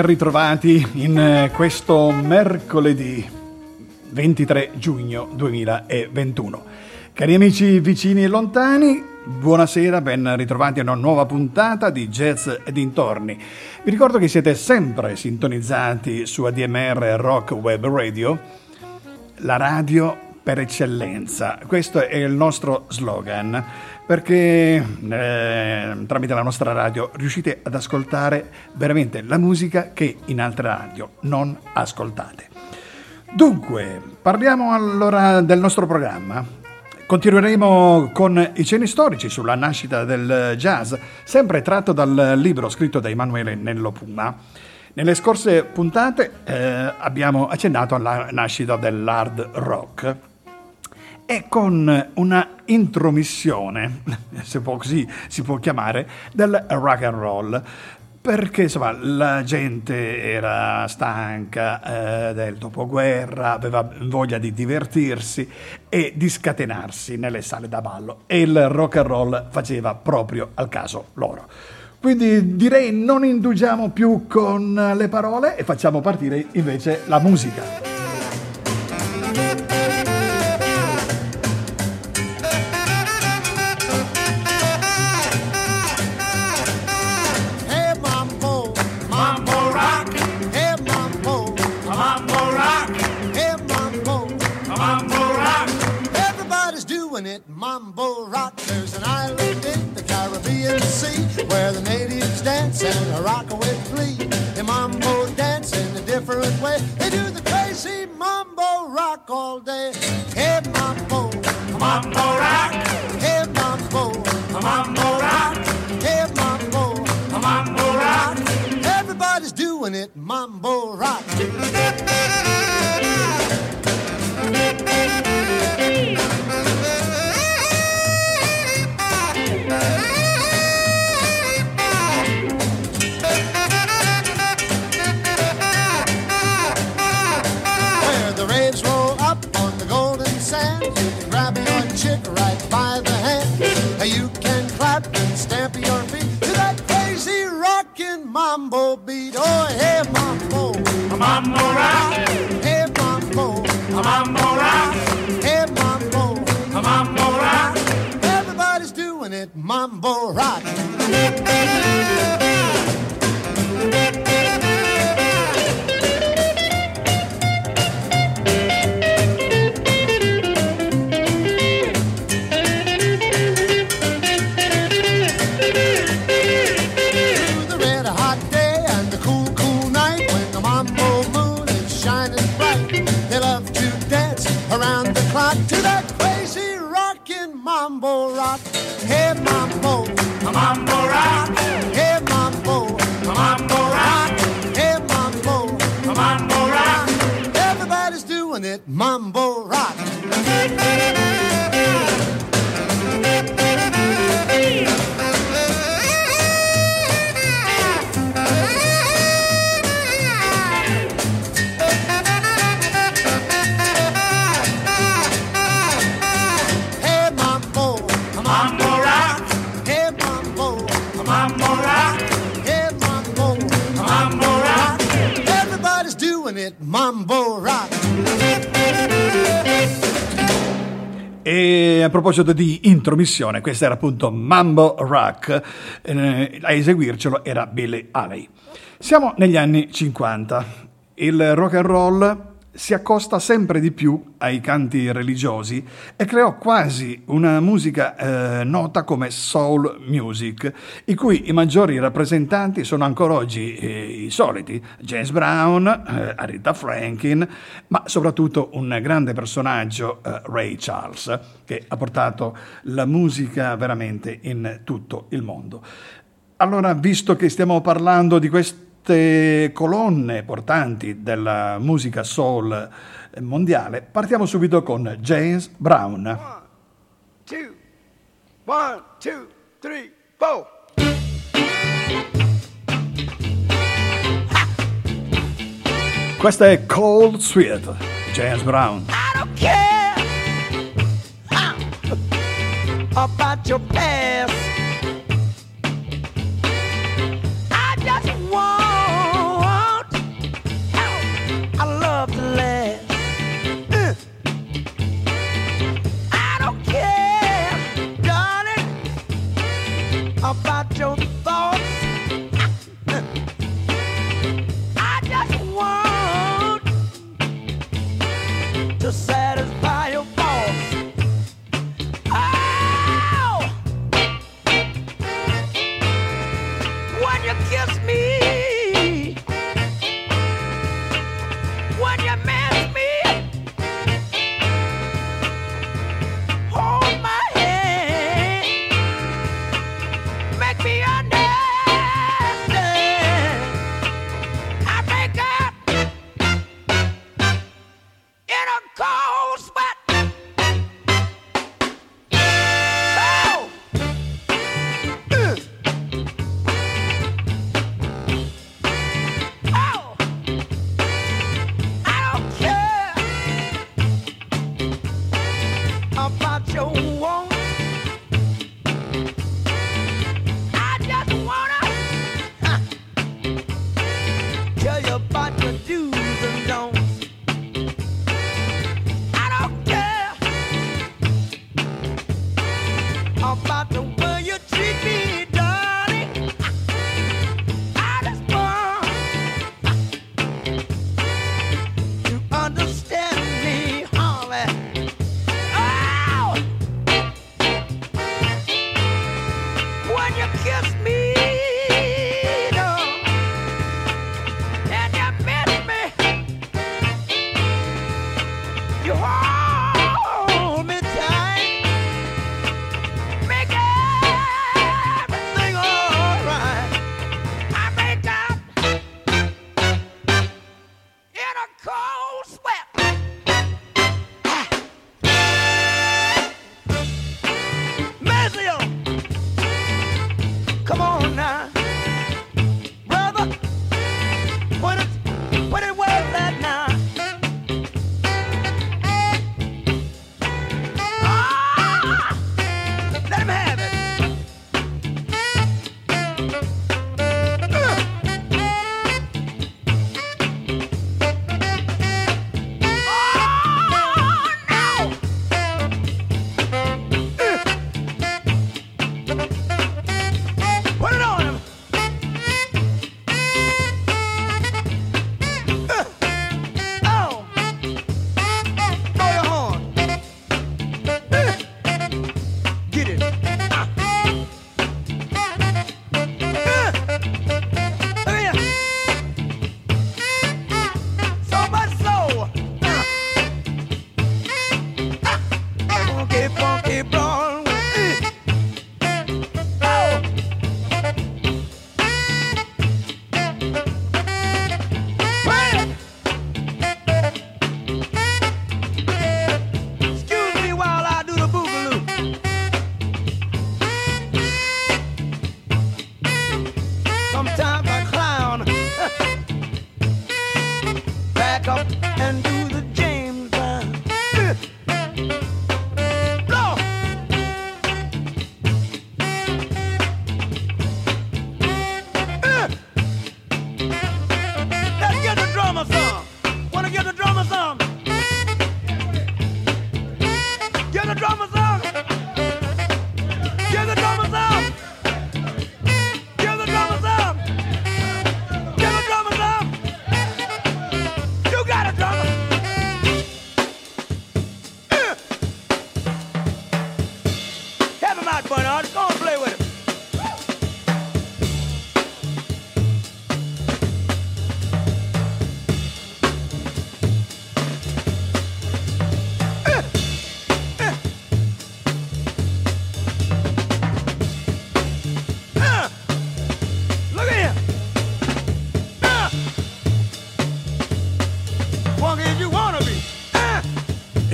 Ben, ritrovati in eh, questo mercoledì 23 giugno 2021. Cari amici vicini e lontani, buonasera, ben ritrovati a una nuova puntata di Jazz e dintorni. Vi ricordo che siete sempre sintonizzati su ADMR Rock Web Radio, la radio per eccellenza. Questo è il nostro slogan perché eh, tramite la nostra radio riuscite ad ascoltare veramente la musica che in altre radio non ascoltate. Dunque, parliamo allora del nostro programma. Continueremo con i cenni storici sulla nascita del jazz, sempre tratto dal libro scritto da Emanuele Nello Puma. Nelle scorse puntate eh, abbiamo accennato alla nascita dell'hard rock e con una intromissione, se può così si può chiamare, del rock and roll. Perché insomma la gente era stanca eh, del dopoguerra, aveva voglia di divertirsi e di scatenarsi nelle sale da ballo e il rock and roll faceva proprio al caso loro. Quindi direi non indugiamo più con le parole e facciamo partire invece la musica. Proposito di intromissione, questo era appunto Mambo Rock, eh, a eseguircelo era Billy Haley. Siamo negli anni 50. Il rock and roll si accosta sempre di più ai canti religiosi e creò quasi una musica eh, nota come soul music, i cui i maggiori rappresentanti sono ancora oggi eh, i soliti, James Brown, eh, Aretha Franklin, ma soprattutto un grande personaggio, eh, Ray Charles, che ha portato la musica veramente in tutto il mondo. Allora, visto che stiamo parlando di questo queste colonne portanti della musica soul mondiale, partiamo subito con James Brown. One, two, one, two, three, four. Questa è Cold Sweet, James Brown. I don't care about your past.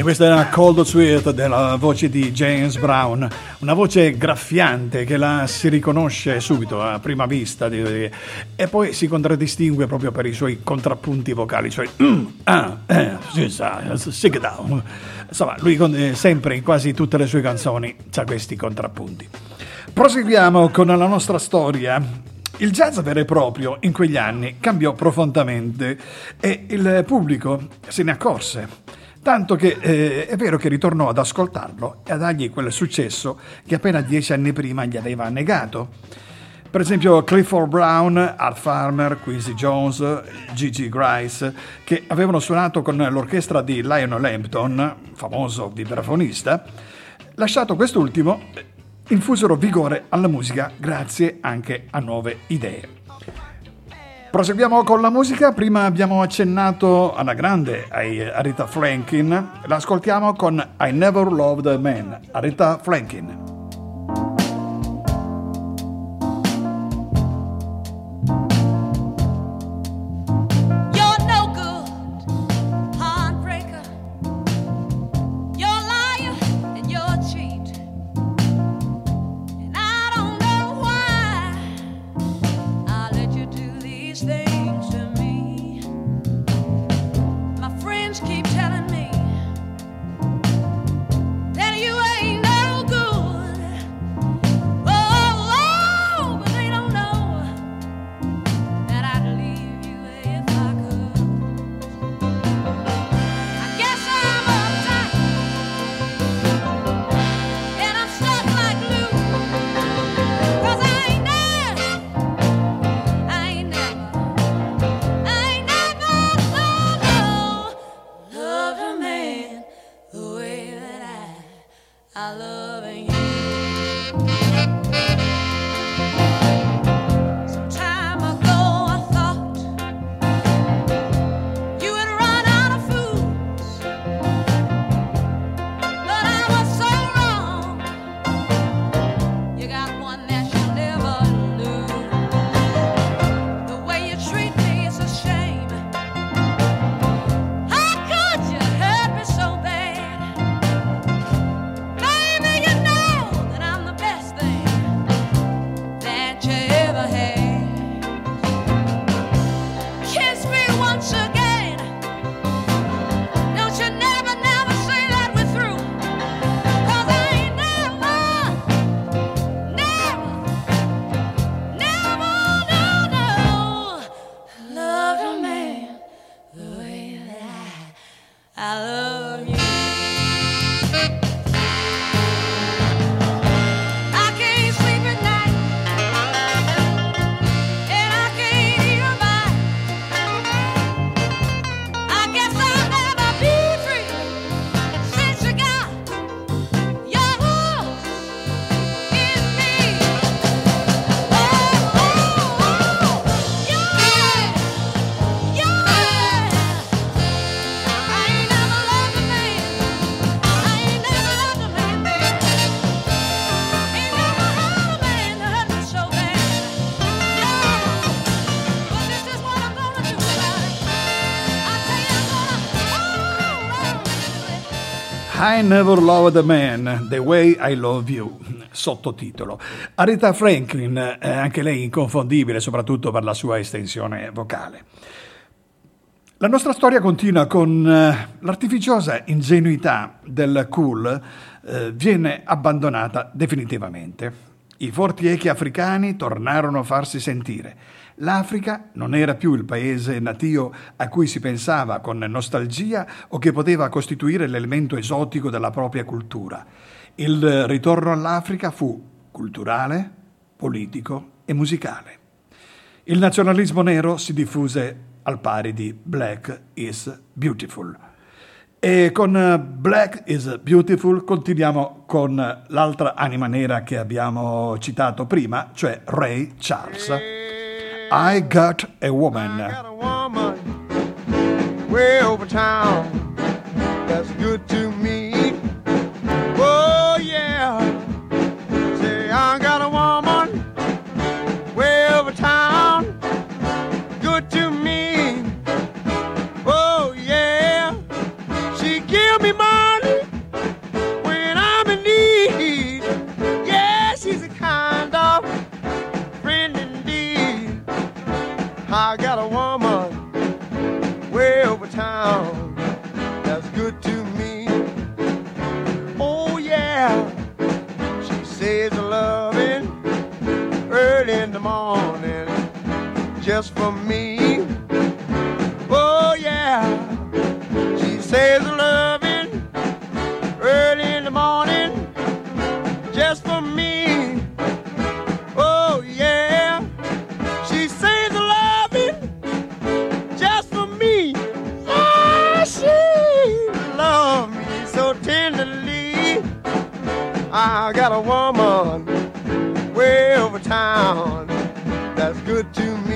Questa è una Cold Sweet della voce di James Brown, una voce graffiante che la si riconosce subito a prima vista e poi si contraddistingue proprio per i suoi contrappunti vocali, cioè mm, ah, eh, sit down. Insomma, lui eh, sempre in quasi tutte le sue canzoni ha questi contrappunti. Proseguiamo con la nostra storia. Il jazz vero e proprio in quegli anni cambiò profondamente e il pubblico se ne accorse. Tanto che eh, è vero che ritornò ad ascoltarlo e a dargli quel successo che appena dieci anni prima gli aveva negato. Per esempio Clifford Brown, Art Farmer, Quincy Jones, Gigi Grice, che avevano suonato con l'orchestra di Lionel Hampton, famoso vibrafonista, lasciato quest'ultimo, infusero vigore alla musica grazie anche a nuove idee. Proseguiamo con la musica, prima abbiamo accennato alla grande a Rita Franklin, l'ascoltiamo con I Never Loved a Man, Rita Franklin. I Never Loved a Man, The Way I Love You, sottotitolo. Aretha Franklin, eh, anche lei inconfondibile, soprattutto per la sua estensione vocale. La nostra storia continua con eh, l'artificiosa ingenuità del cool eh, viene abbandonata definitivamente. I forti echi africani tornarono a farsi sentire L'Africa non era più il paese natio a cui si pensava con nostalgia o che poteva costituire l'elemento esotico della propria cultura. Il ritorno all'Africa fu culturale, politico e musicale. Il nazionalismo nero si diffuse al pari di Black is Beautiful. E con Black is Beautiful continuiamo con l'altra anima nera che abbiamo citato prima, cioè Ray Charles. I got a woman. I got a woman way over town that's good to me. Just for me. Oh yeah, she says loving early in the morning just for me. Oh yeah, she says loving just for me. Yeah, she loves me so tenderly. I got a woman way over town that's good to me.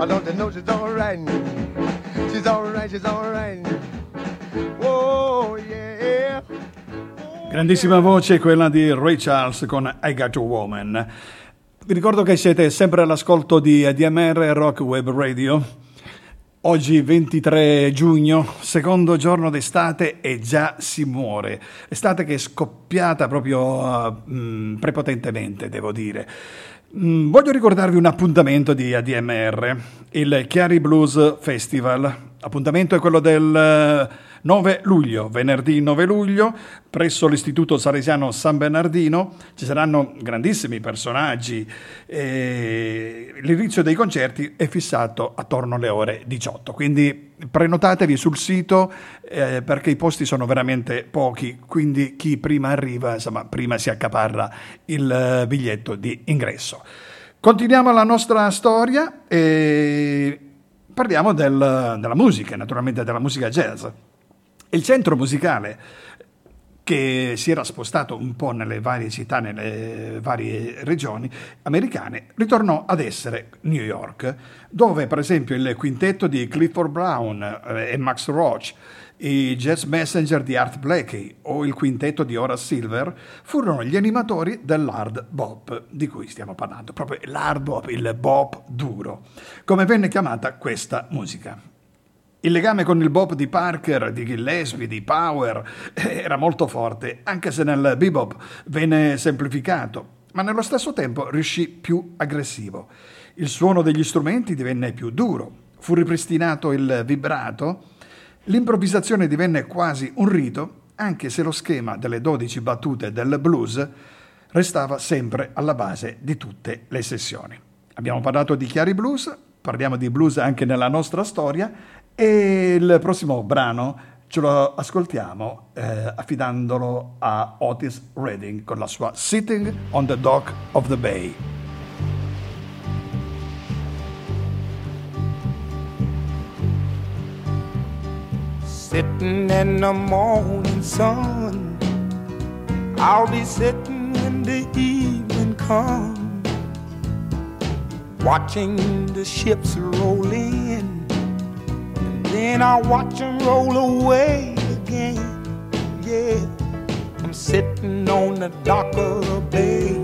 I don't you know she's all right? She's all right, she's all right. Oh, yeah. Grandissima voce quella di Ray Charles con I Got a Woman. Vi ricordo che siete sempre all'ascolto di ADMR Rock Web Radio. Oggi 23 giugno, secondo giorno d'estate e già si muore. Estate che è scoppiata proprio uh, prepotentemente, devo dire. Mm, voglio ricordarvi un appuntamento di ADMR, il Chiari Blues Festival. Appuntamento è quello del 9 luglio, venerdì 9 luglio, presso l'Istituto Salesiano San Bernardino. Ci saranno grandissimi personaggi. L'inizio dei concerti è fissato attorno alle ore 18, quindi prenotatevi sul sito eh, perché i posti sono veramente pochi, quindi chi prima arriva, insomma, prima si accaparra il biglietto di ingresso. Continuiamo la nostra storia e parliamo del, della musica, naturalmente della musica jazz. Il centro musicale che si era spostato un po' nelle varie città, nelle varie regioni americane, ritornò ad essere New York, dove per esempio il quintetto di Clifford Brown e Max Roach, i Jazz Messenger di Art Blakey o il quintetto di Horace Silver furono gli animatori dell'hard bop di cui stiamo parlando, proprio l'hard bop, il bop duro, come venne chiamata questa musica. Il legame con il bop di Parker, di Gillespie, di Power era molto forte, anche se nel bebop venne semplificato, ma nello stesso tempo riuscì più aggressivo. Il suono degli strumenti divenne più duro, fu ripristinato il vibrato, l'improvvisazione divenne quasi un rito, anche se lo schema delle 12 battute del blues restava sempre alla base di tutte le sessioni. Abbiamo parlato di chiari blues, parliamo di blues anche nella nostra storia e il prossimo brano ce lo ascoltiamo eh, affidandolo a Otis Redding con la sua Sitting on the Dock of the Bay. Sitting in the morning sun, I'll be sitting when the evening comes, watching the ships roll in. Then I watch 'em roll away again. Yeah, I'm sitting on the dock of the bay,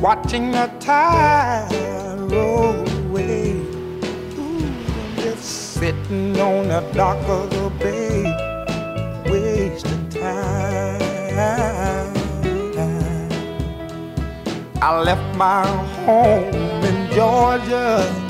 watching the tide roll away. Ooh, I'm just sitting on the dock of the bay, wasting time. I left my home in Georgia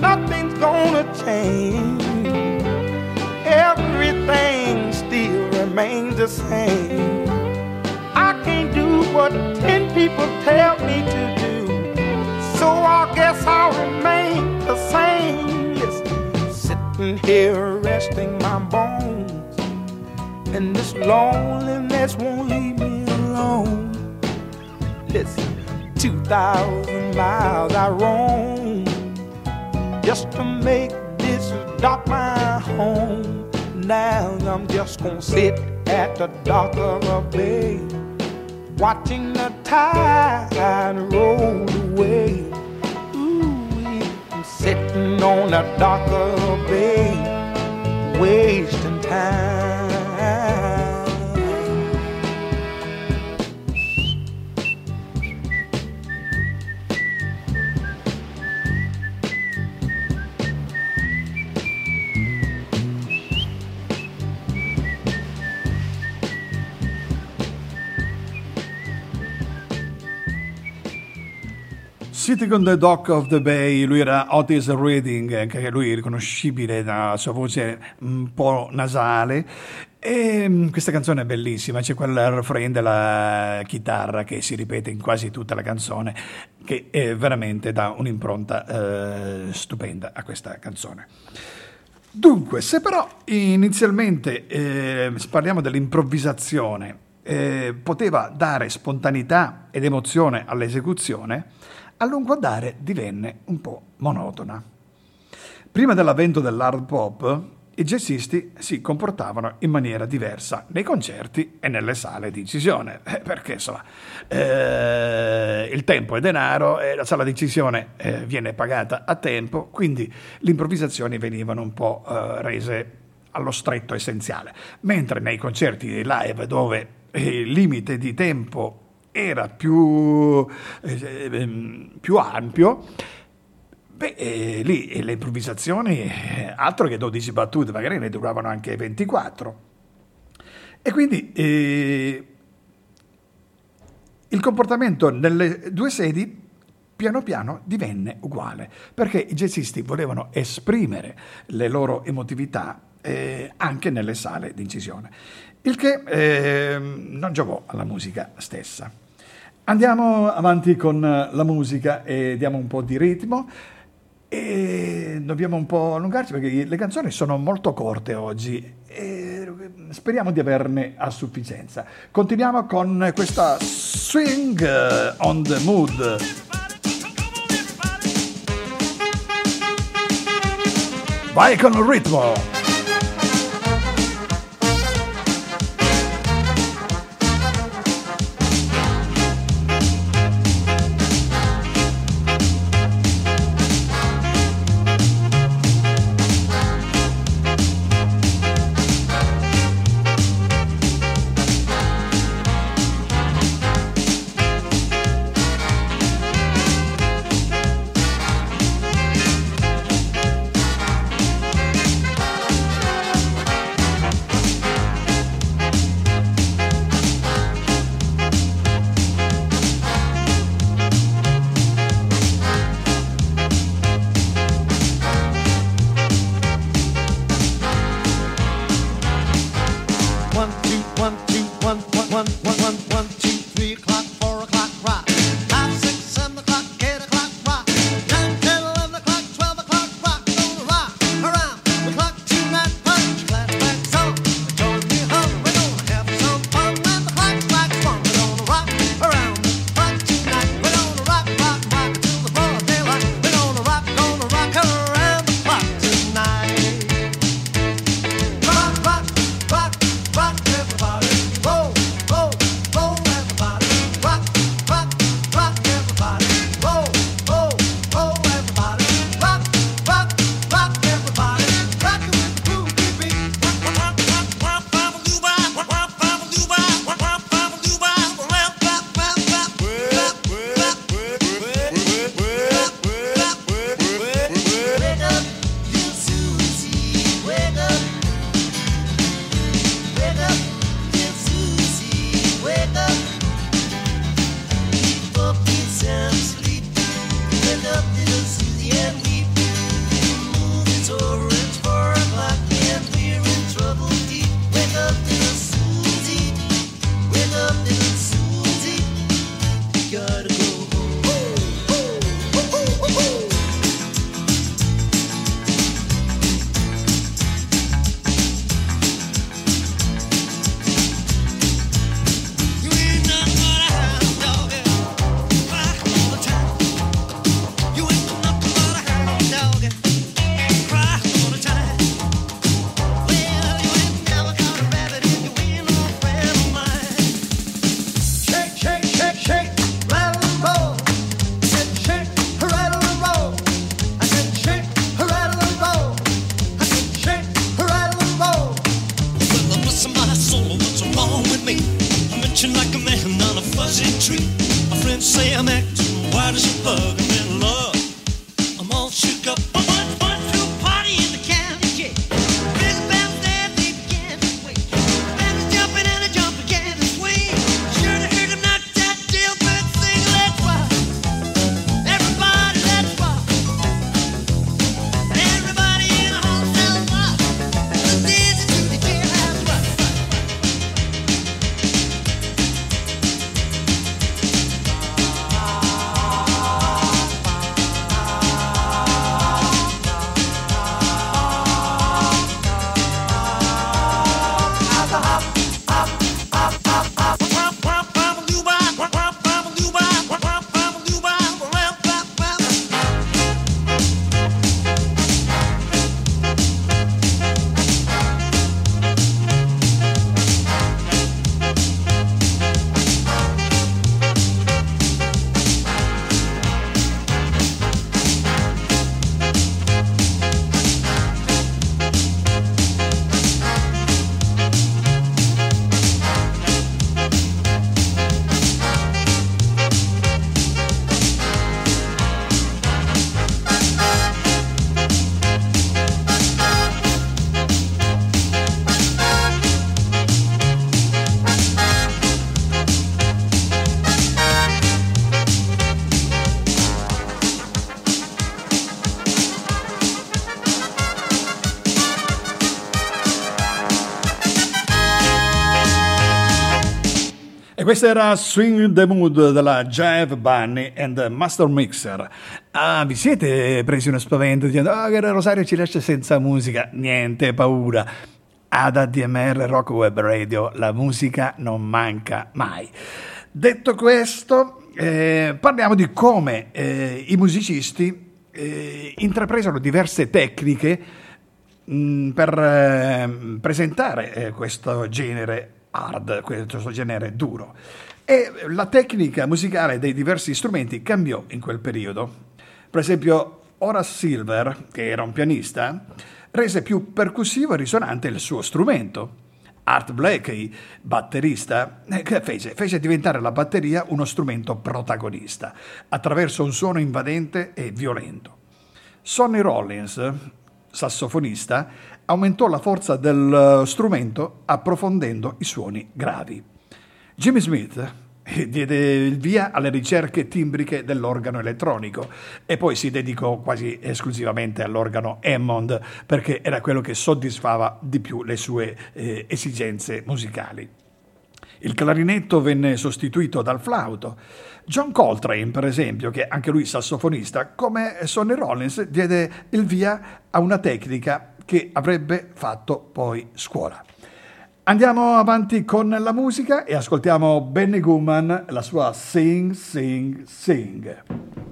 Nothing's gonna change. Everything still remains the same. I can't do what ten people tell me to do, so I guess I'll remain the same sitting here resting my bones. And this loneliness won't leave me alone. Listen, 2,000 miles I roam just to make this dock my home. Now I'm just gonna sit at the dock of a bay, watching the tide roll away Ooh, sitting on a darker bay, wasting time. Sitting on the Dock of the Bay, lui era Otis Reading, anche lui riconoscibile dalla sua voce un po' nasale. E mm, questa canzone è bellissima, c'è quel refrain della chitarra che si ripete in quasi tutta la canzone, che è veramente dà un'impronta eh, stupenda a questa canzone. Dunque, se però inizialmente eh, parliamo dell'improvvisazione, eh, poteva dare spontaneità ed emozione all'esecuzione, a lungo andare divenne un po' monotona. Prima dell'avvento dell'hard pop, i jazzisti si comportavano in maniera diversa nei concerti e nelle sale di incisione, eh, perché insomma eh, il tempo è denaro e la sala di incisione eh, viene pagata a tempo, quindi le improvvisazioni venivano un po' eh, rese allo stretto essenziale, mentre nei concerti live dove il limite di tempo era più, eh, ehm, più ampio, beh, eh, lì le improvvisazioni, eh, altro che 12 battute, magari ne duravano anche 24. E quindi eh, il comportamento nelle due sedi piano piano divenne uguale, perché i jazzisti volevano esprimere le loro emotività eh, anche nelle sale di incisione, il che eh, non giovò alla musica stessa. Andiamo avanti con la musica e diamo un po' di ritmo e dobbiamo un po' allungarci perché le canzoni sono molto corte oggi e speriamo di averne a sufficienza. Continuiamo con questa Swing on the Mood. Vai con il ritmo! Reaching like a man on a fuzzy tree. My friends say I'm acting wild as a bug. Questa era Swing the Mood della Jeff Bunny and Master Mixer. Ah, vi siete presi uno spavento dicendo oh, che Rosario ci lascia senza musica? Niente paura. Ad ADMR Rock Web Radio la musica non manca mai. Detto questo, eh, parliamo di come eh, i musicisti eh, intrapresero diverse tecniche mh, mm, per eh, presentare eh, questo genere hard, questo genere duro. E la tecnica musicale dei diversi strumenti cambiò in quel periodo. Per esempio, Horace Silver, che era un pianista, rese più percussivo e risonante il suo strumento. Art Blakey, batterista, eh, che fece? Fece diventare la batteria uno strumento protagonista, attraverso un suono invadente e violento. Sonny Rollins, sassofonista, aumentò la forza del eh, strumento approfondendo i suoni gravi. Jimmy Smith eh, diede il via alle ricerche timbriche dell'organo elettronico e poi si dedicò quasi esclusivamente all'organo Hammond perché era quello che soddisfava di più le sue eh, esigenze musicali. Il clarinetto venne sostituito dal flauto. John Coltrane, per esempio, che anche lui sassofonista, come Sonny Rollins, diede il via a una tecnica che avrebbe fatto poi scuola. Andiamo avanti con la musica e ascoltiamo Benny Goodman, la sua Sing, Sing, Sing.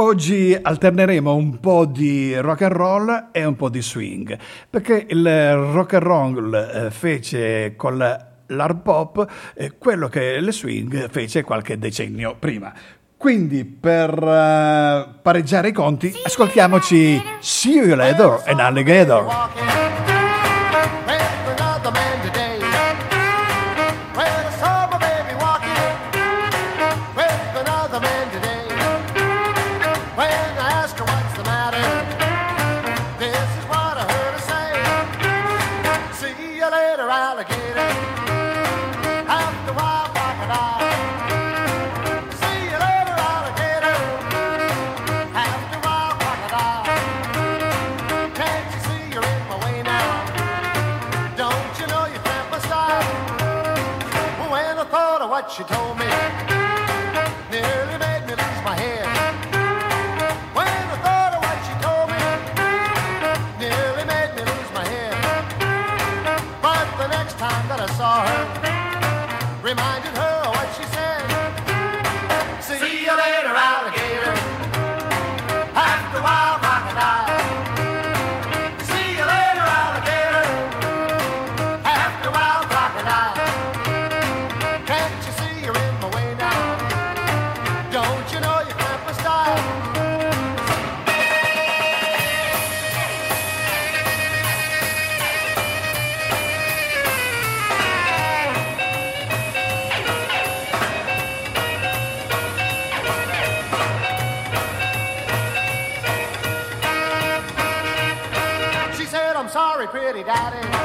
Oggi alterneremo un po' di rock and roll e un po' di swing, perché il rock and roll eh, fece con l'hard pop eh, quello che il swing fece qualche decennio prima. Quindi per uh, pareggiare i conti, ascoltiamoci See You Later and Alligator. She told me nearly made me lose my head. When I thought of what she told me, nearly made me lose my head. But the next time that I saw her, reminded her daddy, it.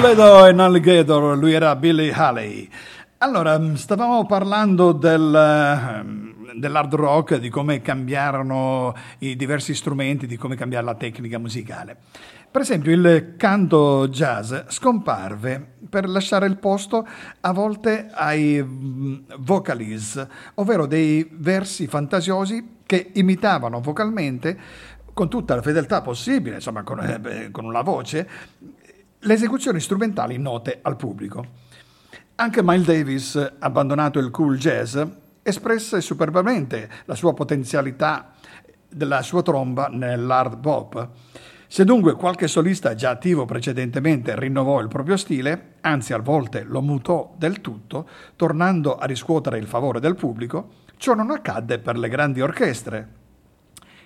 Later and alligator, lui era Billy Haley. Allora, mh, stavamo parlando del, ehm, dell'hard rock, di come cambiarono i diversi strumenti, di come cambiare la tecnica musicale. Per esempio, il canto jazz scomparve per lasciare il posto a volte ai mh, vocalize, ovvero dei versi fantasiosi che imitavano vocalmente con tutta la fedeltà possibile, insomma, con, eh, con la voce, le esecuzioni strumentali note al pubblico. Anche Miles Davis, abbandonato il cool jazz, espresse superbamente la sua potenzialità della sua tromba nell'hard bop. Se dunque qualche solista già attivo precedentemente rinnovò il proprio stile, anzi a volte lo mutò del tutto, tornando a riscuotere il favore del pubblico, ciò non accadde per le grandi orchestre.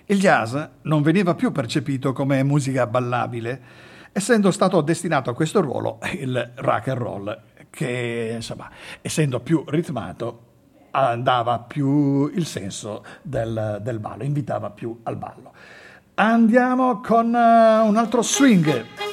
Il jazz non veniva più percepito come musica ballabile, essendo stato destinato a questo ruolo il rock and roll, che insomma, essendo più ritmato, andava più il senso del, del ballo, invitava più al ballo. Andiamo con eh, un altro swing.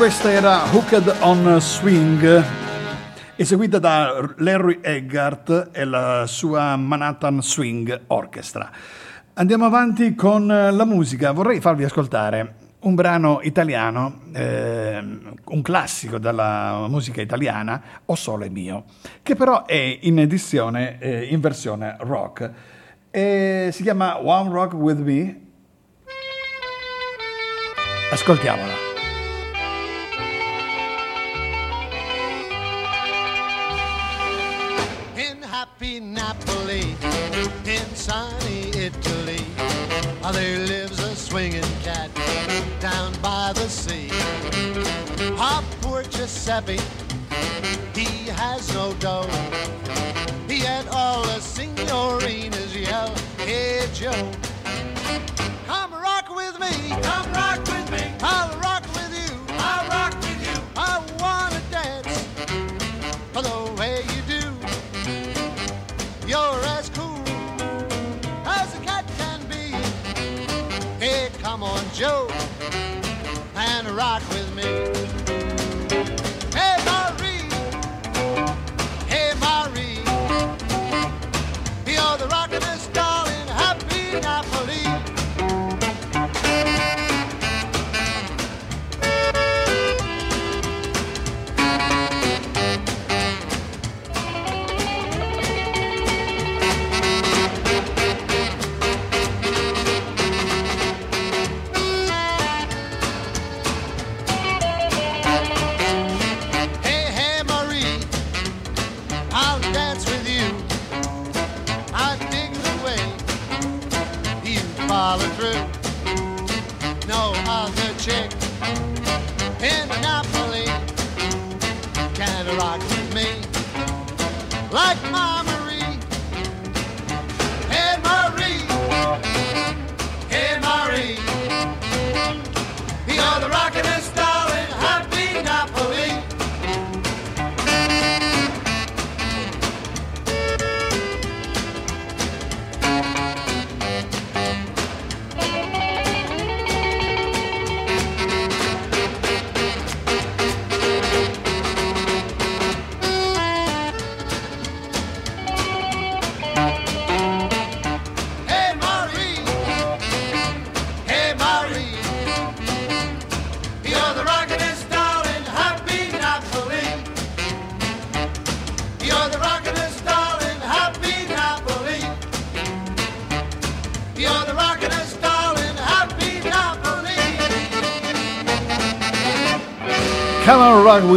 Questa era Hooked on Swing, eseguita da Larry Eggart e la sua Manhattan Swing Orchestra. Andiamo avanti con la musica. Vorrei farvi ascoltare un brano italiano, eh, un classico della musica italiana, O Sole Mio, che però è in edizione, eh, in versione rock. E si chiama One Rock With Me. Ascoltiamola. Giuseppe, he has no dough. He had all the signorinas yell, Hey Joe, come rock with me, come rock with me, I'll rock with you, I'll rock with you. I wanna dance the way you do. You're as cool as a cat can be. Hey, come on, Joe, and rock with me. the rockin'est, and starlin' happy Napoli. Follow through. No other chick in Napoli can rock with me like my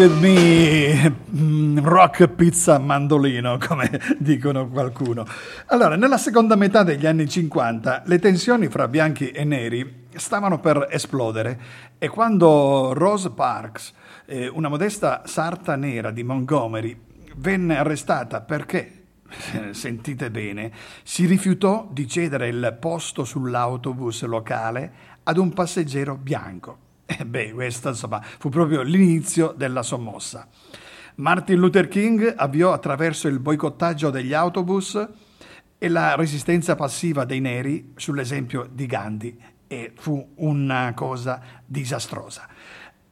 with me, Mm, rock pizza mandolino, come dicono qualcuno. Allora, nella seconda metà degli anni 50 le tensioni fra bianchi e neri stavano per esplodere e quando Rose Parks, eh, una modesta sarta nera di Montgomery, venne arrestata perché sentite bene, si rifiutò di cedere il posto sull'autobus locale ad un passeggero bianco. E beh, questo insomma fu proprio l'inizio della sommossa. Martin Luther King avviò attraverso il boicottaggio degli autobus e la resistenza passiva dei neri sull'esempio di Gandhi e fu una cosa disastrosa.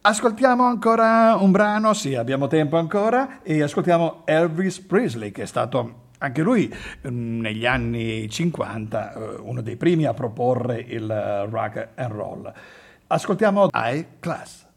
Ascoltiamo ancora un brano, sì, abbiamo tempo ancora, e ascoltiamo Elvis Presley, che è stato anche lui mm, negli anni 50 eh, uno dei primi a proporre il eh, rock and roll. Ascoltiamo High Class.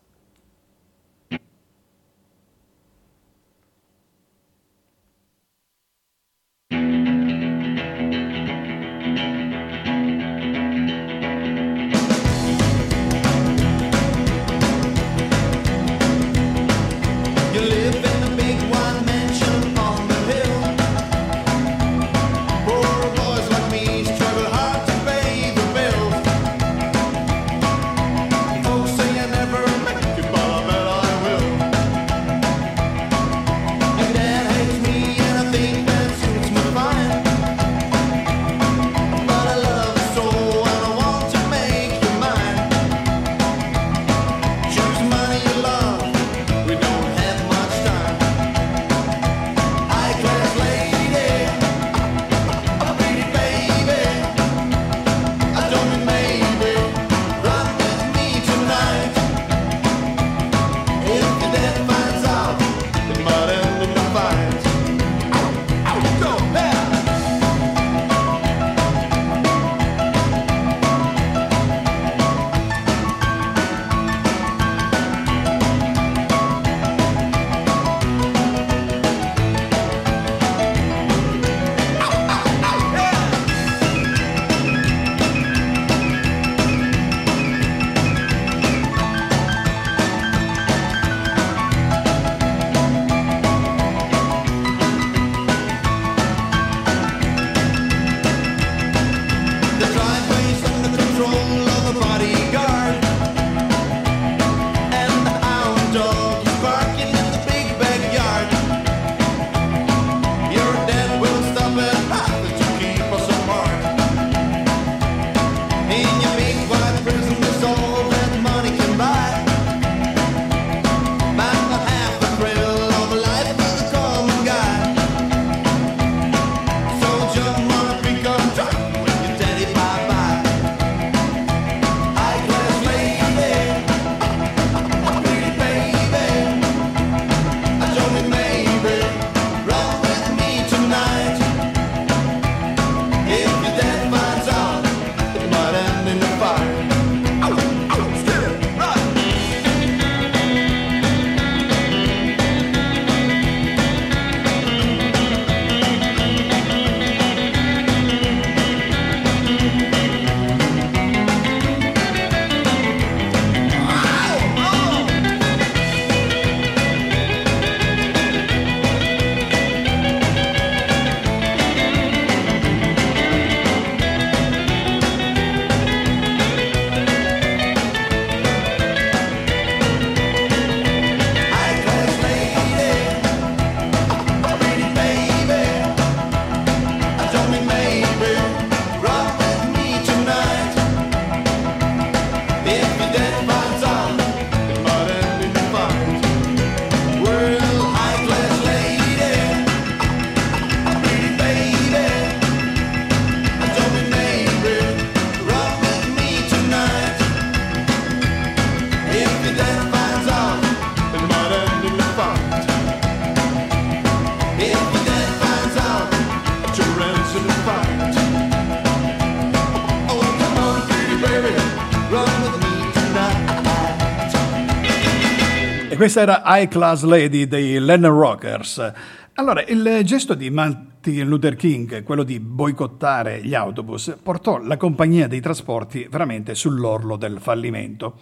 questa era High Class Lady dei Lennon Rockers. Allora, il gesto di Martin Luther King, quello di boicottare gli autobus, portò la compagnia dei trasporti veramente sull'orlo del fallimento.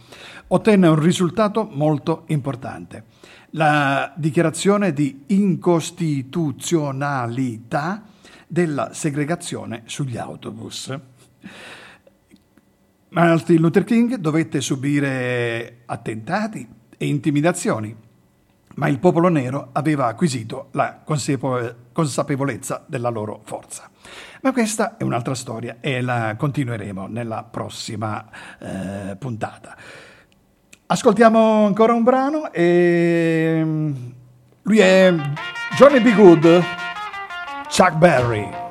Ottenne un risultato molto importante. La dichiarazione di incostituzionalità della segregazione sugli autobus. Martin Luther King dovette subire attentati, e intimidazioni, ma il popolo nero aveva acquisito la consapevolezza della loro forza. Ma questa è un'altra storia e la continueremo nella prossima eh, puntata. Ascoltiamo ancora un brano e mm, lui è Johnny B. Good, Chuck Berry.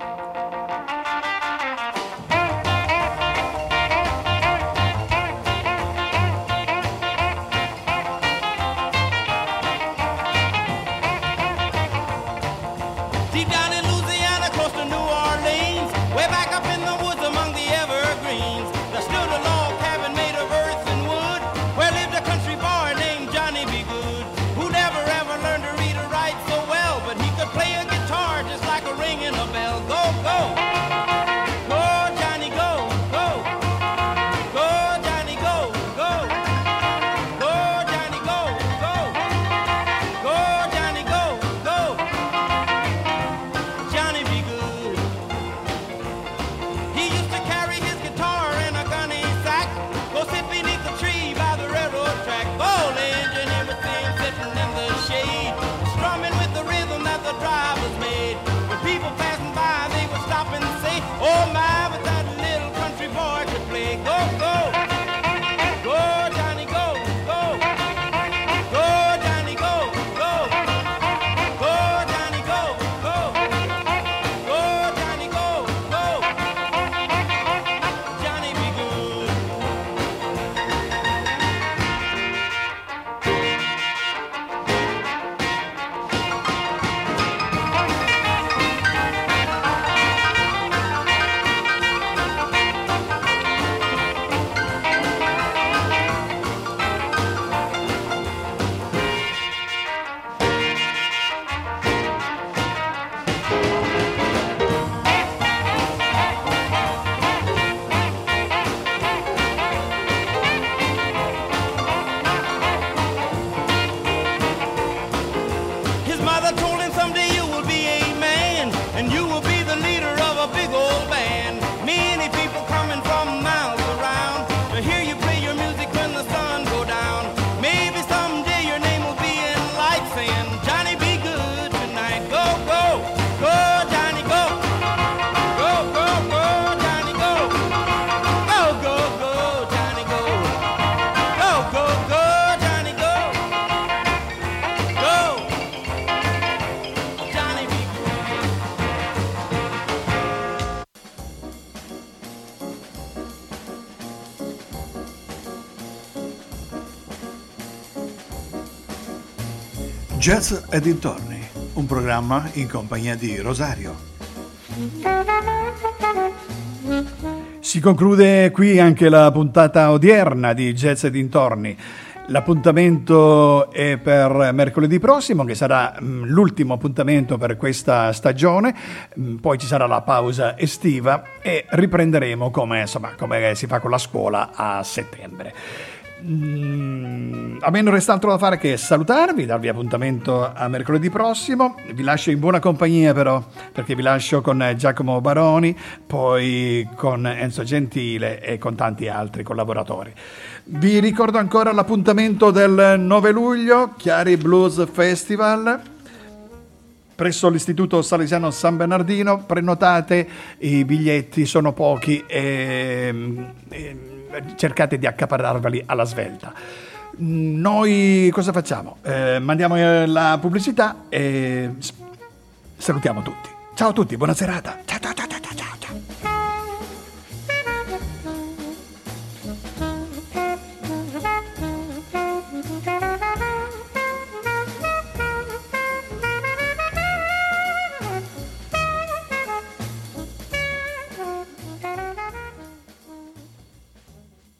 Jazz e dintorni, un programma in compagnia di Rosario. Si conclude qui anche la puntata odierna di Jazz e dintorni. L'appuntamento è per mercoledì prossimo, che sarà mm, l'ultimo appuntamento per questa stagione, mm, poi ci sarà la pausa estiva e riprenderemo come, insomma, come si fa con la scuola a settembre. Mm, a me non resta altro da fare che salutarvi, darvi appuntamento a mercoledì prossimo. Vi lascio in buona compagnia, però, perché vi lascio con Giacomo Baroni, poi con Enzo Gentile e con tanti altri collaboratori. Vi ricordo ancora l'appuntamento del 9 luglio, Chiari Blues Festival presso l'Istituto Salesiano San Bernardino. Prenotate, i biglietti sono pochi e, e cercate di accaparrarveli alla svelta. Noi cosa facciamo? Eh, mandiamo eh, la pubblicità e salutiamo tutti. Ciao a tutti, buona serata. Ciao.